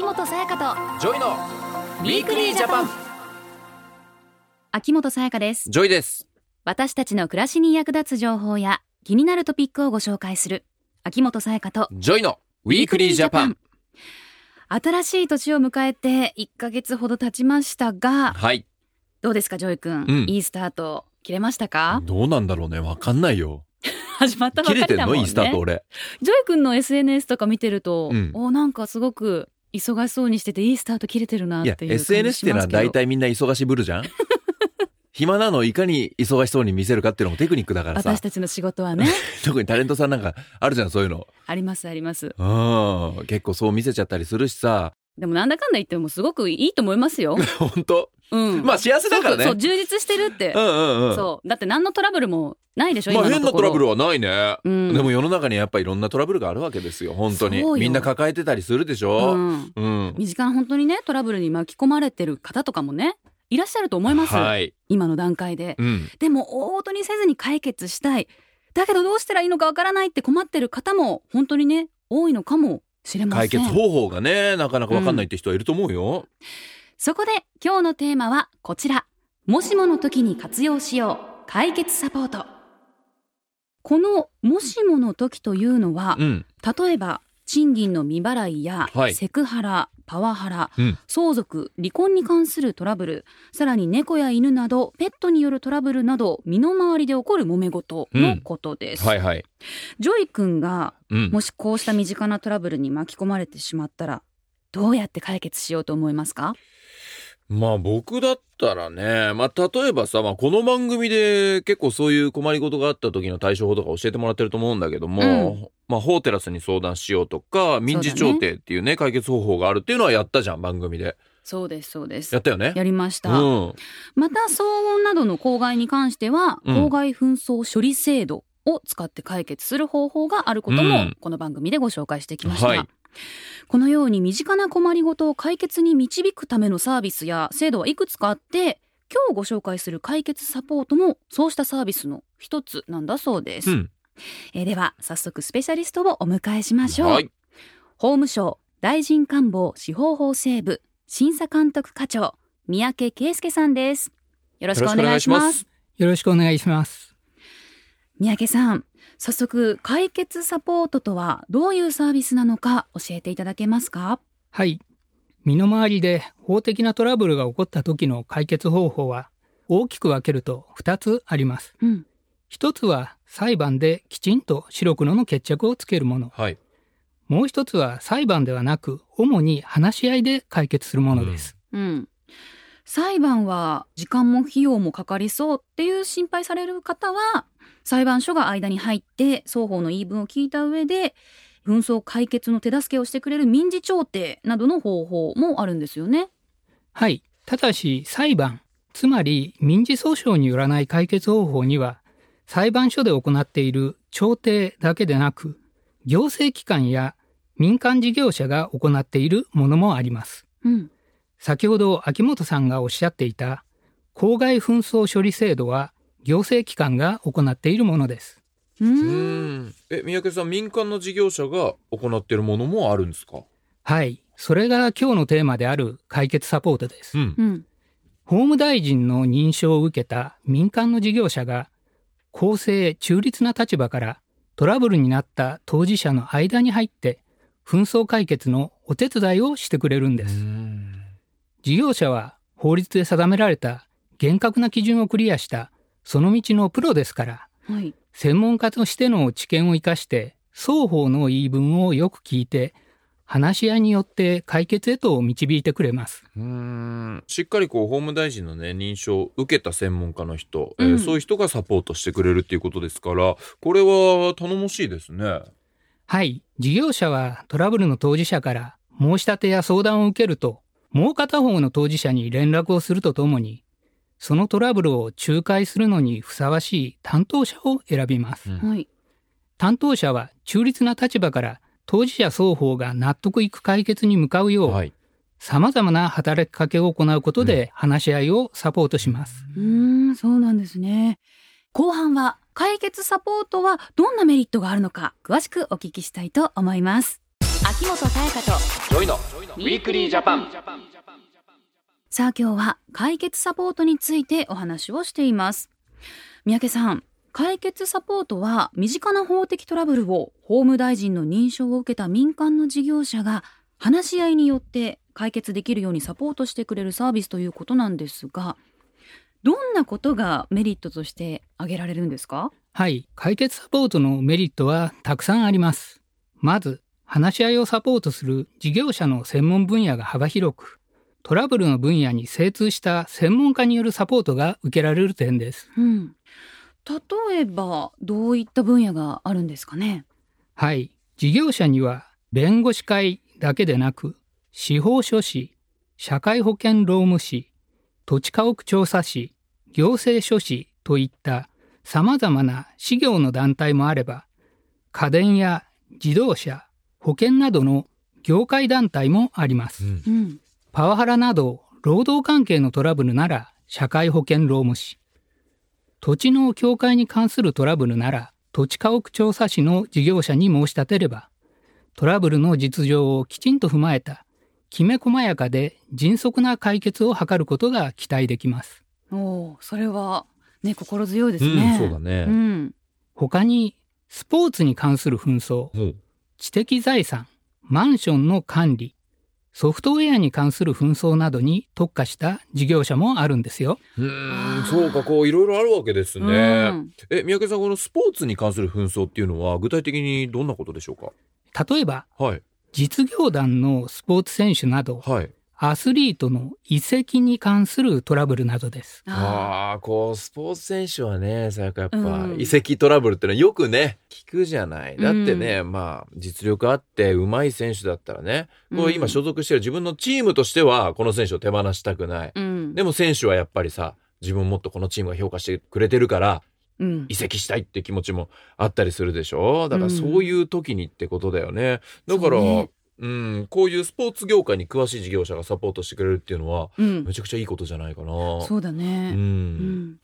秋元才加とジョイのウィークリージャパン。と秋元さやかです。ジョイです。私たちの暮らしに役立つ情報や気になるトピックをご紹介する秋元才加とジョイのウィークリージャパン。新しい年を迎えて1ヶ月ほど経ちましたがはい。どうですかジョイ君、うん。いいスタート切れましたか？どうなんだろうね。わかんないよ。始まったば切れてんかりだもんね。の？いいスタート俺。ジョイ君の SNS とか見てると、うん。おなんかすごく忙しそうにしてていいスタート切れてるなっいやていう感じしますけど。SNS ってのは大体みんな忙しぶるじゃん。暇なのをいかに忙しそうに見せるかっていうのもテクニックだからさ。私たちの仕事はね。特にタレントさんなんかあるじゃんそういうの。ありますあります。うん。結構そう見せちゃったりするしさ。でもなんだかんだ言ってもすごくいいと思いますよ。本当？うん。まあ幸せだからね。そう充実してるって。う。んうんうん。そう。だって何のトラブルもないでしょ、まあ今のところ。変なトラブルはないね、うん。でも世の中にやっぱいろんなトラブルがあるわけですよ本当に。そうよ。みんな抱えてたりするでしょ。うん、うん、身近な本当にねトラブルに巻き込まれてる方とかもねいらっしゃると思います、はい、今の段階で。うん、でも大ごとにせずに解決したい。だけどどうしたらいいのかわからないって困ってる方も本当にね多いのかもしれません。解決方法がねなかなか分かんないって人はいると思うよ、そこで今日のテーマはこちら。もしもの時に活用しよう。解決サポート。このもしもの時というのは、うん例えば賃金の未払いや、はいセクハラ、パワハラ、うん相続、離婚に関するトラブル、さらに猫や犬などペットによるトラブルなど身の回りで起こる揉め事のことです。はいはい、ジョイ君がうん、もしこうした身近なトラブルに巻き込まれてしまったらどうやって解決しようと思いますか？まあ僕だったらねまあ例えばさ、まあ、この番組で結構そういう困りごとがあった時の対処法とか教えてもらってると思うんだけども、まあ法テラスに相談しようとか民事調停っていうね解決方法があるっていうのはやったじゃん番組で。そうですそうです。やったよね？やりました、うん。また騒音などの公害に関しては、うん。公害紛争処理制度を使って解決する方法があることもうん。この番組でご紹介してきました、はいこのように身近な困りごとを解決に導くためのサービスや制度はいくつかあって今日ご紹介する解決サポートもそうしたサービスの一つなんだそうです、うん。えーでは早速スペシャリストをお迎えしましょう、はい。法務省大臣官房司法法制部審査監督課長三宅圭介さんです。よろしくお願いします。よろしくお願いします。三宅さん早速解決サポートとはどういうサービスなのか教えていただけますか？はい。身の回りで法的なトラブルが起こった時の解決方法は大きく分けると2つあります。うん一つは裁判できちんと白黒の決着をつけるもの。はいもう一つは裁判ではなく主に話し合いで解決するものです。うん裁判は時間も費用もかかりそうっていう心配される方は裁判所が間に入って双方の言い分を聞いた上で紛争解決の手助けをしてくれる民事調停などの方法もあるんですよね。はい。ただし裁判、つまり民事訴訟によらない解決方法には裁判所で行っている調停だけでなく行政機関や民間事業者が行っているものもあります。うん、先ほど秋元さんがおっしゃっていた公害紛争処理制度は行政機関が行っているものです。ううんんえ三宅さん民間の事業者が行っているものもあるんですか？はい。それが今日のテーマである解決サポートです。んうん法務大臣の認証を受けた民間の事業者が公正中立な立場からトラブルになった当事者の間に入って紛争解決のお手伝いをしてくれるんです。事業者は法律で定められた厳格な基準をクリアしたその道のプロですからはい専門家としての知見を生かして双方の言い分をよく聞いて話し合いによって解決へと導いてくれます。うーんしっかりこう法務大臣のね認証を受けた専門家の人、えーうんそういう人がサポートしてくれるっていうことですからこれは頼もしいですね。はい、事業者はトラブルの当事者から申し立てや相談を受けると、もう片方の当事者に連絡をするとともに、そのトラブルを仲介するのにふさわしい担当者を選びます。うん。はい。担当者は中立な立場から当事者双方が納得いく解決に向かうよう、はい。様々な働きかけを行うことで話し合いをサポートします。うーんそうなんですね。後半は解決サポートはどんなメリットがあるのか詳しくお聞きしたいと思います。秋元才加とジョイのウィークリージャパンさあ今日は解決サポートについてお話をしています三宅さん解決サポートは身近な法的トラブルを法務大臣の認証を受けた民間の事業者が話し合いによって解決できるようにサポートしてくれるサービスということなんですがどんなことがメリットとして挙げられるんですか？はい、解決サポートのメリットはたくさんあります。まず、話し合いをサポートする事業者の専門分野が幅広く、トラブルの分野に精通した専門家によるサポートが受けられる点です。うん例えばどういった分野があるんですかね？はい、事業者には弁護士会だけでなく、司法書士、社会保険労務士、土地家屋調査士、行政書士といった様々な事業の団体もあれば、家電や自動車、保険などの業界団体もあります。うんうんパワハラなど労働関係のトラブルなら社会保険労務士。土地の境界に関するトラブルなら土地家屋調査士の事業者に申し立てれば、トラブルの実情をきちんと踏まえたきめ細やかで迅速な解決を図ることが期待できます。おおそれはね心強いですうんね、そうだねうん他にスポーツに関する紛争、知的財産、マンションの管理、ソフトウェアに関する紛争などに特化した事業者もあるんですよ。うん。そうかこういろいろあるわけですね、うん。え三宅さんこのスポーツに関する紛争っていうのは具体的にどんなことでしょうか？例えば、はい。実業団のスポーツ選手など、はいアスリートの移籍に関するトラブルなどです。あああこうスポーツ選手はねさやかやっぱ、うん。移籍トラブルってのはよくね聞くじゃない。だってね、まあ実力あって上手い選手だったらねこう今所属してる自分のチームとしてはこの選手を手放したくない、ーうん。でも選手はやっぱりさ自分もっとこのチームが評価してくれてるからうん。移籍したいって気持ちもあったりするでしょ。だからうん。そういう時にってことだよね、だからうん、こういうスポーツ業界に詳しい事業者がサポートしてくれるっていうのはうんめちゃくちゃいいことじゃないかな。そうだね、ううんん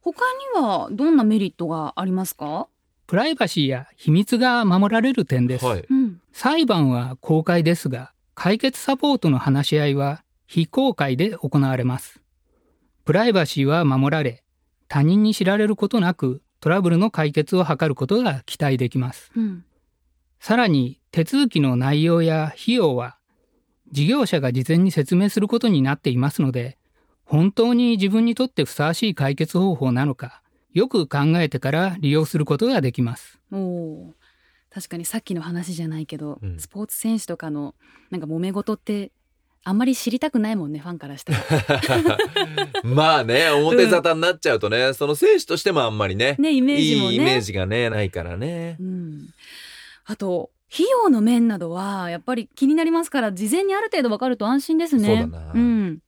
他にはどんなメリットがありますか？プライバシーや秘密が守られる点です。はい。うん裁判は公開ですが、解決サポートの話し合いは非公開で行われます。プライバシーは守られ、他人に知られることなくトラブルの解決を図ることが期待できます。うんさらに手続きの内容や費用は事業者が事前に説明することになっていますので、本当に自分にとってふさわしい解決方法なのか、よく考えてから利用することができます。おお確かにさっきの話じゃないけど、うん。スポーツ選手とかのなんか揉め事ってあんまり知りたくないもんねファンからしたら。まあね、表沙汰になっちゃうとね、その選手としてもあんまりね、ねイメージもね。いいイメージがね、ないからね。う。ん、あと費用の面などはやっぱり気になりますから事前にある程度わかると安心ですねそうだなうん、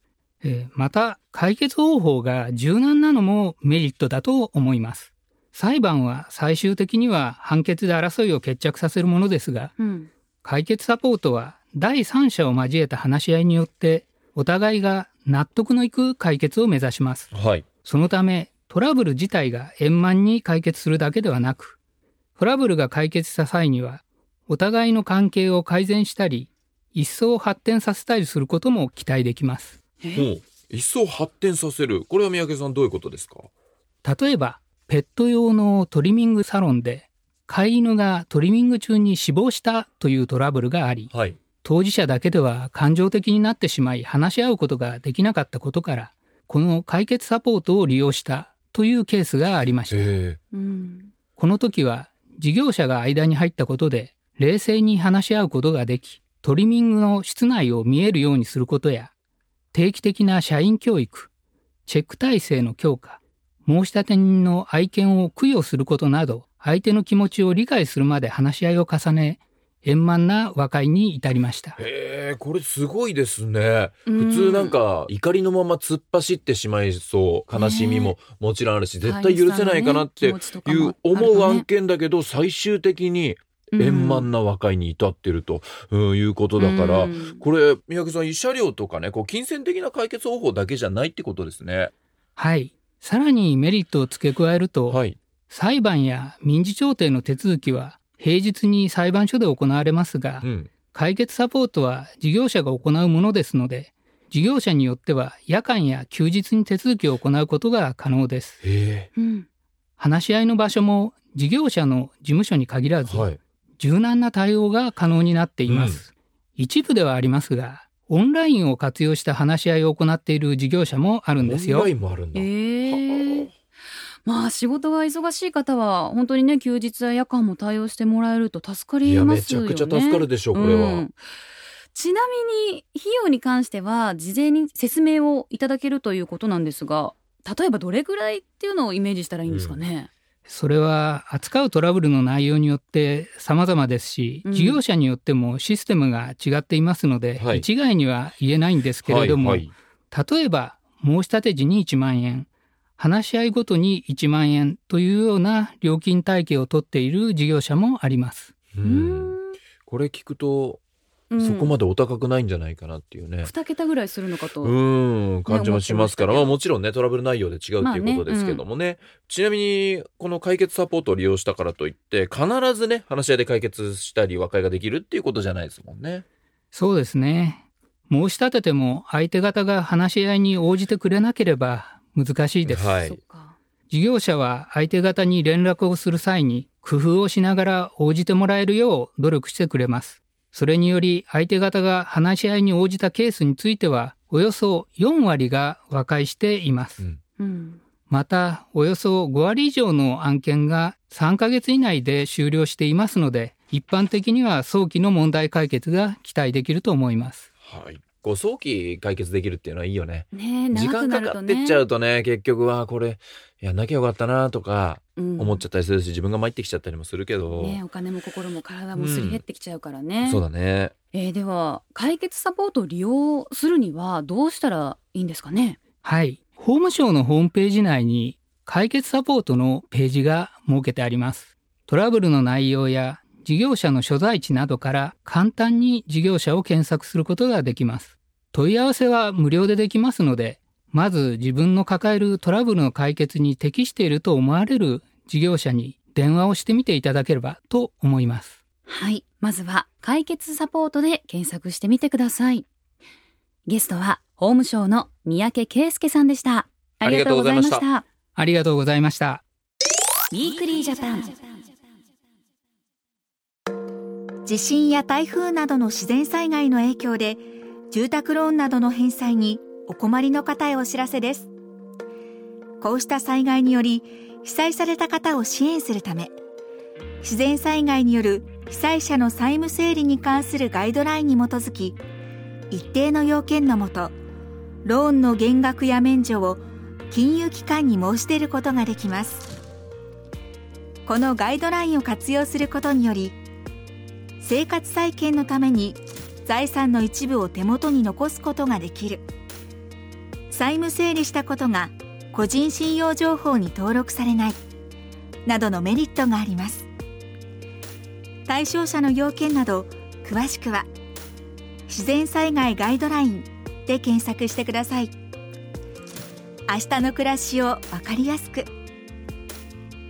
えーまた、解決方法が柔軟なのもメリットだと思います。裁判は最終的には判決で争いを決着させるものですが、うん解決サポートは第三者を交えた話し合いによって、お互いが納得のいく解決を目指します。はい。そのため、トラブル自体が円満に解決するだけではなく、トラブルが解決した際には、お互いの関係を改善したり、一層発展させたりすることも期待できます。えもう、一層発展させる。これは三宅さんどういうことですか？例えば、ペット用のトリミングサロンで、飼い犬がトリミング中に死亡したというトラブルがあり、はい。当事者だけでは感情的になってしまい話し合うことができなかったことから、この解決サポートを利用したというケースがありました。えうんこの時は事業者が間に入ったことで冷静に話し合うことができ、トリミングの室内を見えるようにすることや、定期的な社員教育、チェック体制の強化、申し立て人の愛犬を供養することなど、相手の気持ちを理解するまで話し合いを重ね、円満な和解に至りました。へえ、これすごいですね。うん普通なんか怒りのまま突っ走ってしまいそう。悲しみももちろんあるし、絶対許せないかなっていう思う案件だけど、最終的に円満な和解に至ってると、うん、いうことだから、うんこれ三宅さん慰謝料とかねこう金銭的な解決方法だけじゃないってことですね。はい。さらにメリットを付け加えると、はい。裁判や民事調停の手続きは平日に裁判所で行われますが、うん。解決サポートは事業者が行うものですので、事業者によっては夜間や休日に手続きを行うことが可能です。へうん話し合いの場所も事業者の事務所に限らず、えはい柔軟な対応が可能になっています。一部ではありますが、オンラインを活用した話し合いを行っている事業者もあるんですよオンライ。ンもあるんだええまあ仕事が忙しい方は本当にね休日や夜間も対応してもらえると助かりますよね。ちゃくちゃ助かるでしょうこれは、うん。ちなみに費用に関しては事前に説明をいただけるということなんですが例えばどれぐらいっていうのをイメージしたらいいんですかね、それは扱うトラブルの内容によって様々ですし、うん。事業者によってもシステムが違っていますので、はい。一概には言えないんですけれども、はいはい。例えば申し立て時に1万円、話し合いごとに1万円というような料金体系を取っている事業者もあります。ううん。んこれ聞くと、うん。そこまでお高くないんじゃないかなっていうね。2桁ぐらいするのかと、うん。感じもしますから、ね。まあ、もちろんねトラブル内容で違うっていうことですけどもね,、ちなみにこの解決サポートを利用したからといって必ずね話し合いで解決したり和解ができるっていうことじゃないですもんね。そうですね。申し立てても相手方が話し合いに応じてくれなければ難しいです。はい事業者は相手方に連絡をする際に工夫をしながら応じてもらえるよう努力してくれます。それにより相手方が話し合いに応じたケースについてはおよそ4割が和解しています。うんうんまた、およそ5割以上の案件が3ヶ月以内で終了していますので、一般的には早期の問題解決が期待できると思います。はい、こう早期解決できるっていうのはいいよね。ねえ時長く間かかなるとねってっちゃうとね結局はこれやんなきゃよかったなとか思っちゃゃったりするし、自分が参ってきちゃったりもするけど、ねえお金も心も体もすり減ってきちゃうからね、そうだね。えーでは解決サポートを利用するにはどうしたらいいんですかね？はい。法務省のホームページ内に解決サポートのページが設けてあります。トラブルの内容や事業者の所在地などから簡単に事業者を検索することができます。問い合わせは無料でできますので、まず自分の抱えるトラブルの解決に適していると思われる事業者に電話をしてみていただければと思います。はいまずは解決サポートで検索してみてくださいゲストは法務省の三宅圭介さんでしたありがとうございましたありがとうございました。ウィークリージャパン地震や台風などの自然災害の影響で住宅ローンなどの返済にお困りの方へお知らせです。こうした災害により被災された方を支援するため自然災害による被災者の債務整理に関するガイドラインに基づき一定の要件のもとローンの減額や免除を金融機関に申し出ることができます。このガイドラインを活用することにより生活再建のために財産の一部を手元に残すことができる。債務整理したことが個人信用情報に登録されない。などのメリットがあります。対象者の要件など詳しくは「自然災害ガイドライン」で検索してください。明日の暮らしをわかりやすく。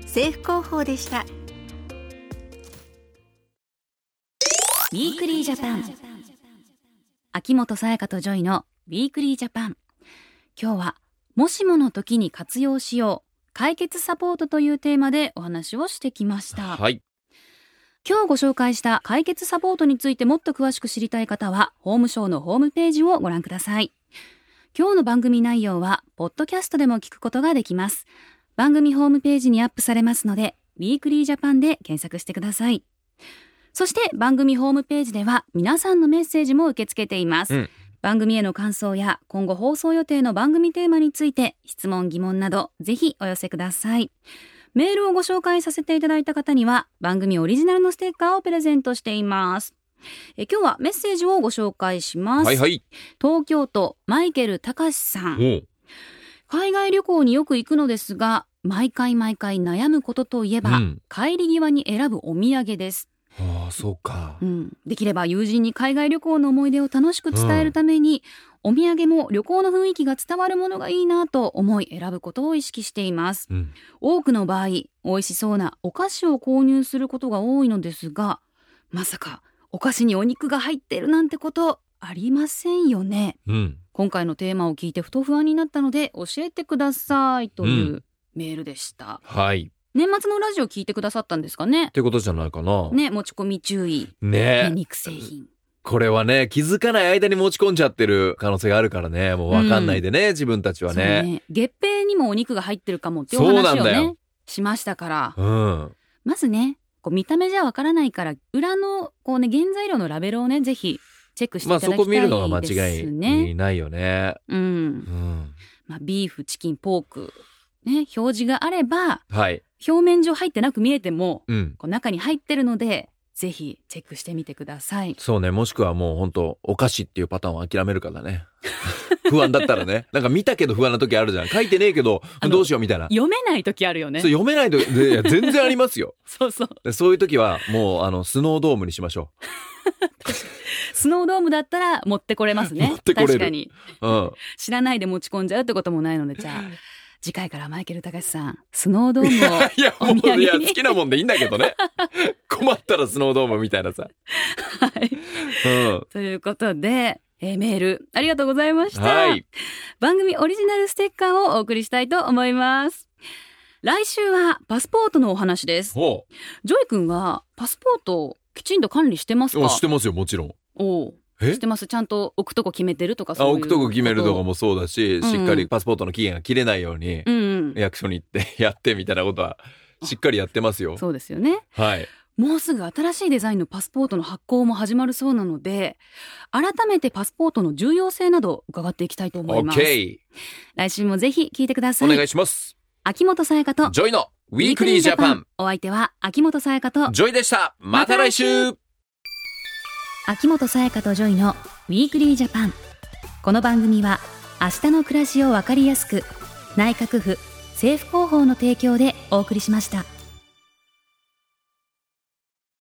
政府広報でした。ウィークリージャパン。秋元才加とジョイのウィークリージャパン。今日はもしもの時に活用しよう解決サポートというテーマでお話をしてきました、はい。今日ご紹介した解決サポートについてもっと詳しく知りたい方は法務省のホームページをご覧ください。今日の番組内容はポッドキャストでも聞くことができます。番組ホームページにアップされますのでウィークリージャパンで検索してくださいそして番組ホームページでは皆さんのメッセージも受け付けています、うん。番組への感想や今後放送予定の番組テーマについて質問疑問などぜひお寄せください。メールをご紹介させていただいた方には番組オリジナルのステッカーをプレゼントしています。え今日はメッセージをご紹介します、はいはい。東京都マイケル隆さん。海外旅行によく行くのですが毎回毎回悩むことといえば、うん。帰り際に選ぶお土産ですああ、そうかう。ん、できれば友人に海外旅行の思い出を楽しく伝えるために、お土産も旅行の雰囲気が伝わるものがいいなと思い選ぶことを意識していますうん。多くの場合美味しそうなお菓子を購入することが多いのですがまさかお菓子にお肉が入ってるなんてことありませんよねうん。今回のテーマを聞いてふと不安になったので教えてくださいといううメールでした、はい。年末のラジオ聞いてくださったんですかね？ってことじゃないかな。ね持ち込み注意、ねね、肉製品これはね、気づかない間に持ち込んじゃってる可能性があるからね。もうわかんないでね、自分たちはね。ね月餅にもお肉が入ってるかもっていうおそうな話をんだよねしましたからうん。まずねこう見た目じゃわからないから裏のこうね原材料のラベルをねぜひチェックしていまあただきたいですね。そこ見るのが間違いないよね。うんうん。まあ、ビーフチキンポークね表示があればはい。表面上入ってなく見えてもうん。こう中に入ってるのでぜひチェックしてみてください。そうね、もしくはもう本当お菓子っていうパターンを諦めるからね。不安だったらね。なんか見たけど不安な時あるじゃん。書いてねえけどどうしようみたいな。読めない時あるよねそう。読めないと、でいや全然ありますよ。そうそう。でそういう時はもうあのスノードームにしましょ スノードームだったら持ってこれますね。持ってこれる確かに。う。うん。知らないで持ち込んじゃうってこともないので、じゃあ、次回からマイケル隆さん、スノードームを。いや、もう、お土産にいや、好きなもんでいいんだけどね。困ったらスノードームみたいなさ。はい。うん。ということで、えーメールありがとうございました。はい。番組オリジナルステッカーをお送りしたいと思います。来週はパスポートのお話です。ほジョイ君はパスポートをきちんと管理してますう。かあしてますよ、もちろん。おしてます。ちゃんと置くとこ決めてるとかあそういう置くとこ決めるとかもそうだし、うんうん。しっかりパスポートの期限が切れないように、うんうん。役所に行って やってみたいなことは、しっかりやってますよ。そうですよね。はい。もうすぐ新しいデザインのパスポートの発行も始まるそうなので改めてパスポートの重要性など伺っていきたいと思います。OK。来週もぜひ聞いてください。お願いします。秋元才加と。ジョイのウィークリージャパン。お相手は秋元才加と。ジョイでした。また来週秋元才加とジョイのウィークリージャパンこの番組は明日の暮らしをわかりやすく内閣府政府広報の提供でお送りしました。